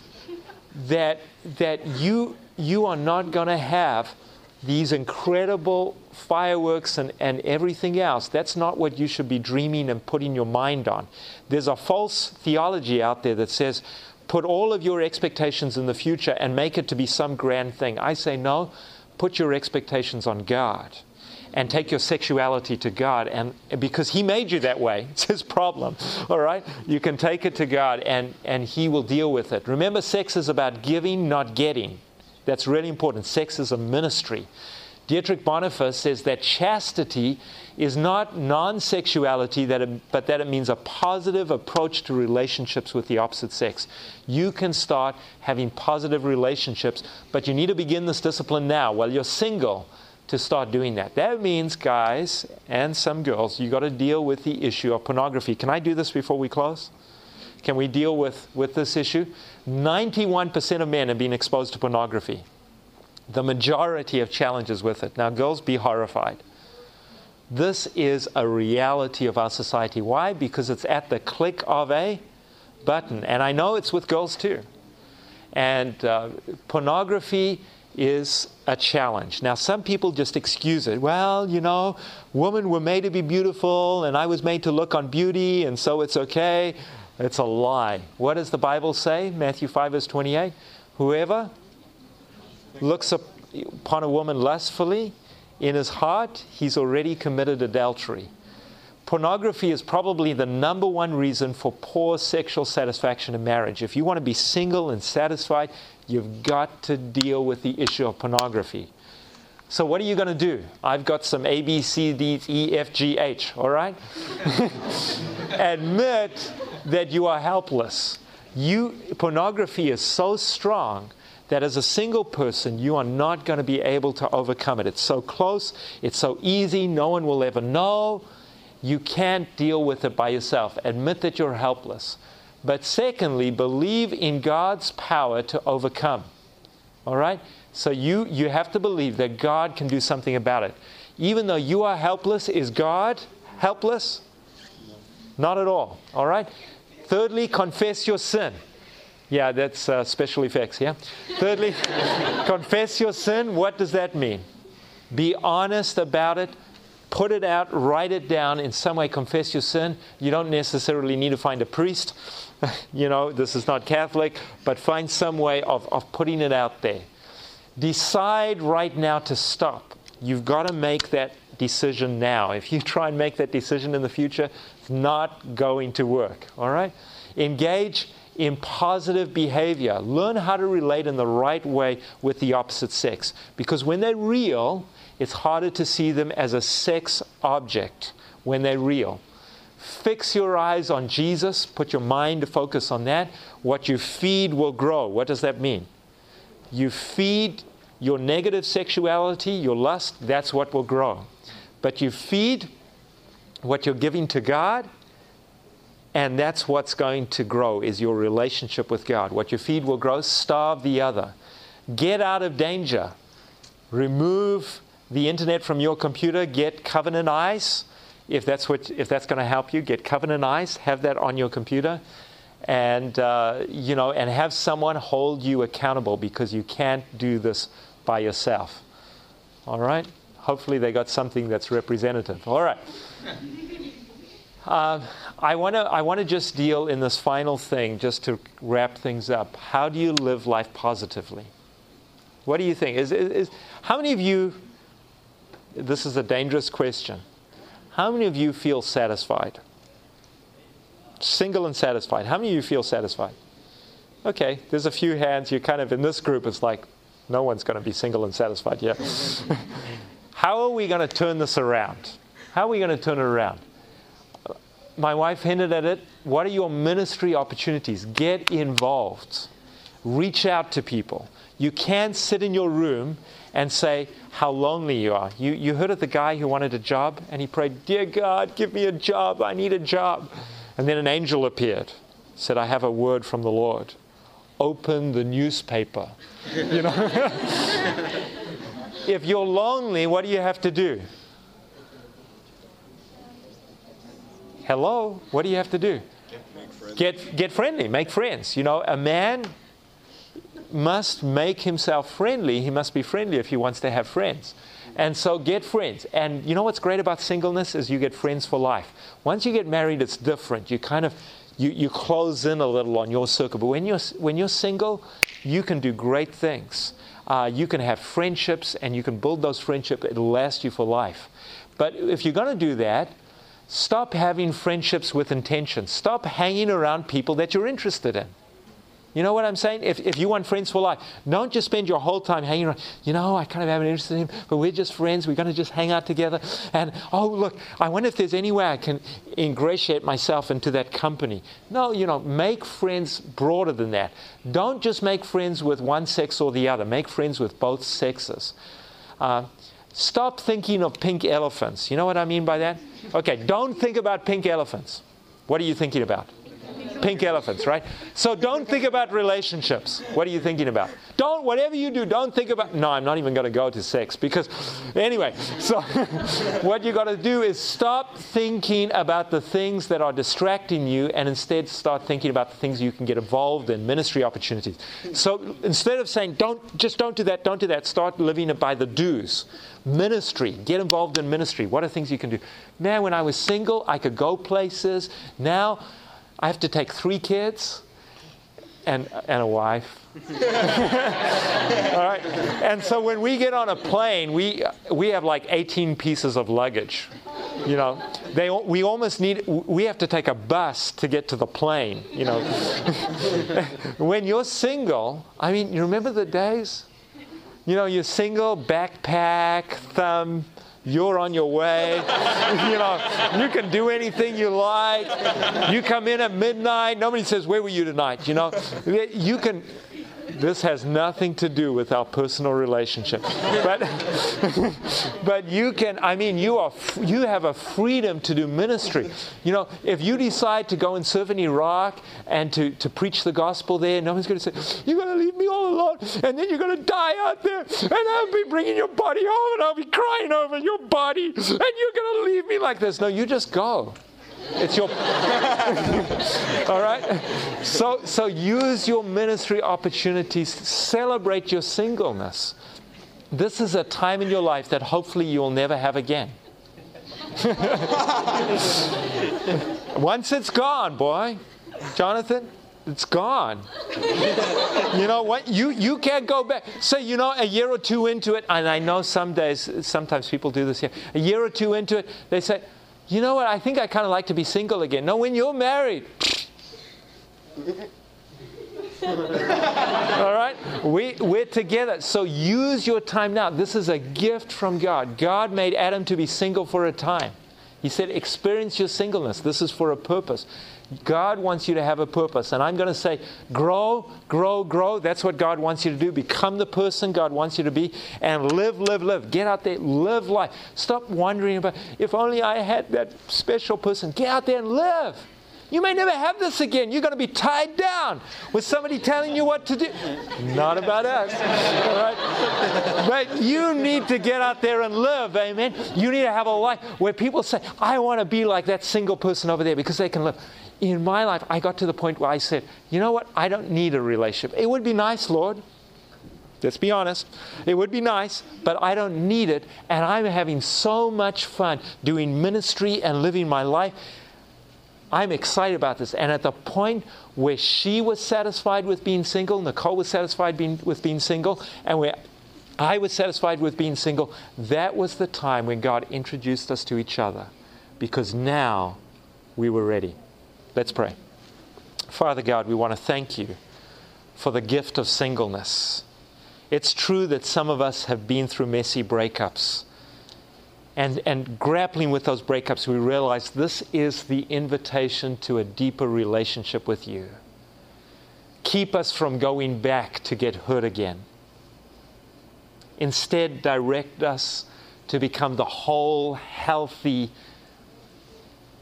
that, that you, you are not going to have these incredible fireworks and, and everything else. That's not what you should be dreaming and putting your mind on. There's a false theology out there that says, put all of your expectations in the future and make it to be some grand thing. I say, no, put your expectations on God and take your sexuality to God. And because He made you that way, it's His problem. All right? You can take it to God and, and He will deal with it. Remember, sex is about giving, not getting. That's really important. Sex is a ministry. Dietrich Bonhoeffer says that chastity is not non sexuality, but that it means a positive approach to relationships with the opposite sex. You can start having positive relationships, but you need to begin this discipline now while you're single to start doing that. That means, guys and some girls, you got to deal with the issue of pornography. Can I do this before we close? Can we deal with, with this issue? 91% of men have been exposed to pornography. The majority of challenges with it. Now, girls, be horrified. This is a reality of our society. Why? Because it's at the click of a button. And I know it's with girls too. And uh, pornography is a challenge. Now, some people just excuse it. Well, you know, women were made to be beautiful, and I was made to look on beauty, and so it's okay. It's a lie. What does the Bible say? Matthew 5, verse 28. Whoever looks upon a woman lustfully in his heart, he's already committed adultery. pornography is probably the number one reason for poor sexual satisfaction in marriage. If you want to be single and satisfied, you've got to deal with the issue of pornography. So, what are you going to do? I've got some A, B, C, D, E, F, G, H, all right? Admit that you are helpless. You, pornography is so strong that as a single person, you are not going to be able to overcome it. It's so close, it's so easy, no one will ever know. You can't deal with it by yourself. Admit that you're helpless. But secondly, believe in God's power to overcome. All right? So you, you have to believe that God can do something about it. Even though you are helpless, is God helpless? Not at all. All right? Thirdly, confess your sin. Yeah, that's uh, special effects, yeah? Thirdly, confess your sin. What does that mean? Be honest about it. Put it out, write it down, in some way confess your sin. You don't necessarily need to find a priest. you know, this is not Catholic, but find some way of, of putting it out there. Decide right now to stop. You've got to make that decision now. If you try and make that decision in the future, it's not going to work. All right? Engage in positive behavior. Learn how to relate in the right way with the opposite sex. Because when they're real, it's harder to see them as a sex object when they're real. Fix your eyes on Jesus, put your mind to focus on that. What you feed will grow. What does that mean? You feed your negative sexuality, your lust, that's what will grow. But you feed what you're giving to God, and that's what's going to grow is your relationship with God. What you feed will grow, starve the other. Get out of danger. Remove the internet from your computer, get covenant eyes. If that's what if that's going to help you, get covenant eyes, have that on your computer and uh, you know and have someone hold you accountable because you can't do this by yourself. All right? Hopefully they got something that's representative. All right. Uh, I want to I want to just deal in this final thing, just to wrap things up. How do you live life positively? What do you think? Is, is, is how many of you? This is a dangerous question. How many of you feel satisfied? Single and satisfied. How many of you feel satisfied? Okay, there's a few hands. You're kind of in this group. It's like no one's going to be single and satisfied yet. How are we going to turn this around? How are we going to turn it around? My wife hinted at it. What are your ministry opportunities? Get involved. Reach out to people. You can't sit in your room and say how lonely you are. You, you heard of the guy who wanted a job and he prayed, Dear God, give me a job. I need a job. And then an angel appeared, said, I have a word from the Lord. Open the newspaper. you know? if you're lonely, what do you have to do? Hello? What do you have to do? Get, get friendly, make friends. You know, a man must make himself friendly. He must be friendly if he wants to have friends. And so get friends. And you know what's great about singleness is you get friends for life. Once you get married, it's different. You kind of you, you close in a little on your circle. But when you're when you're single, you can do great things. Uh, you can have friendships, and you can build those friendships. It'll last you for life. But if you're going to do that, Stop having friendships with intention. Stop hanging around people that you're interested in. You know what I'm saying? If, if you want friends for life, don't just spend your whole time hanging around. You know, I kind of have an interest in him, but we're just friends. We're going to just hang out together. And, oh, look, I wonder if there's any way I can ingratiate myself into that company. No, you know, make friends broader than that. Don't just make friends with one sex or the other, make friends with both sexes. Uh, stop thinking of pink elephants. You know what I mean by that? Okay, don't think about pink elephants. What are you thinking about? Pink elephants, right? So don't think about relationships. What are you thinking about? Don't, whatever you do, don't think about. No, I'm not even going to go to sex because, anyway, so what you got to do is stop thinking about the things that are distracting you and instead start thinking about the things you can get involved in, ministry opportunities. So instead of saying, don't, just don't do that, don't do that, start living by the do's. Ministry, get involved in ministry. What are things you can do? Now, when I was single, I could go places. Now, I have to take three kids and, and a wife. All right. And so when we get on a plane, we, we have like 18 pieces of luggage. You know, they, we almost need, we have to take a bus to get to the plane, you know. when you're single, I mean, you remember the days? You know, you're single, backpack, thumb, you're on your way. you know, you can do anything you like. You come in at midnight. Nobody says, Where were you tonight? You know, you can. This has nothing to do with our personal relationship. But, but you can, I mean, you, are, you have a freedom to do ministry. You know, if you decide to go and serve in Iraq and to, to preach the gospel there, no one's going to say, You're going to leave me all alone, and then you're going to die out there, and I'll be bringing your body home, and I'll be crying over your body, and you're going to leave me like this. No, you just go. It's your. All right? So, so use your ministry opportunities, celebrate your singleness. This is a time in your life that hopefully you will never have again. Once it's gone, boy, Jonathan, it's gone. you know what? You you can't go back. Say, you know, a year or two into it, and I know some days, sometimes people do this here. A year or two into it, they say, you know what? I think I kind of like to be single again. No, when you're married. All right? We, we're together. So use your time now. This is a gift from God. God made Adam to be single for a time. He said, experience your singleness. This is for a purpose. God wants you to have a purpose. And I'm going to say, grow, grow, grow. That's what God wants you to do. Become the person God wants you to be and live, live, live. Get out there, live life. Stop wondering about, if only I had that special person. Get out there and live. You may never have this again. You're going to be tied down with somebody telling you what to do. Not about us. All right? But you need to get out there and live. Amen. You need to have a life where people say, I want to be like that single person over there because they can live in my life, I got to the point where I said, you know what? I don't need a relationship. It would be nice, Lord. Let's be honest. It would be nice, but I don't need it. And I'm having so much fun doing ministry and living my life. I'm excited about this. And at the point where she was satisfied with being single, Nicole was satisfied being, with being single, and where I was satisfied with being single, that was the time when God introduced us to each other. Because now we were ready. Let's pray. Father God, we want to thank you for the gift of singleness. It's true that some of us have been through messy breakups. And, and grappling with those breakups, we realize this is the invitation to a deeper relationship with you. Keep us from going back to get hurt again. Instead, direct us to become the whole, healthy,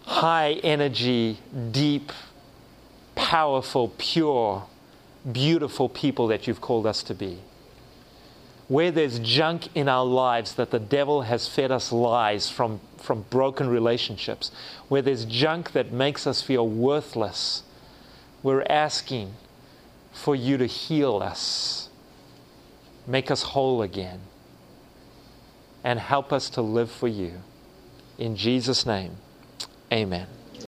high energy, deep, powerful, pure, beautiful people that you've called us to be. Where there's junk in our lives that the devil has fed us lies from, from broken relationships, where there's junk that makes us feel worthless, we're asking for you to heal us, make us whole again, and help us to live for you. In Jesus' name. Amen.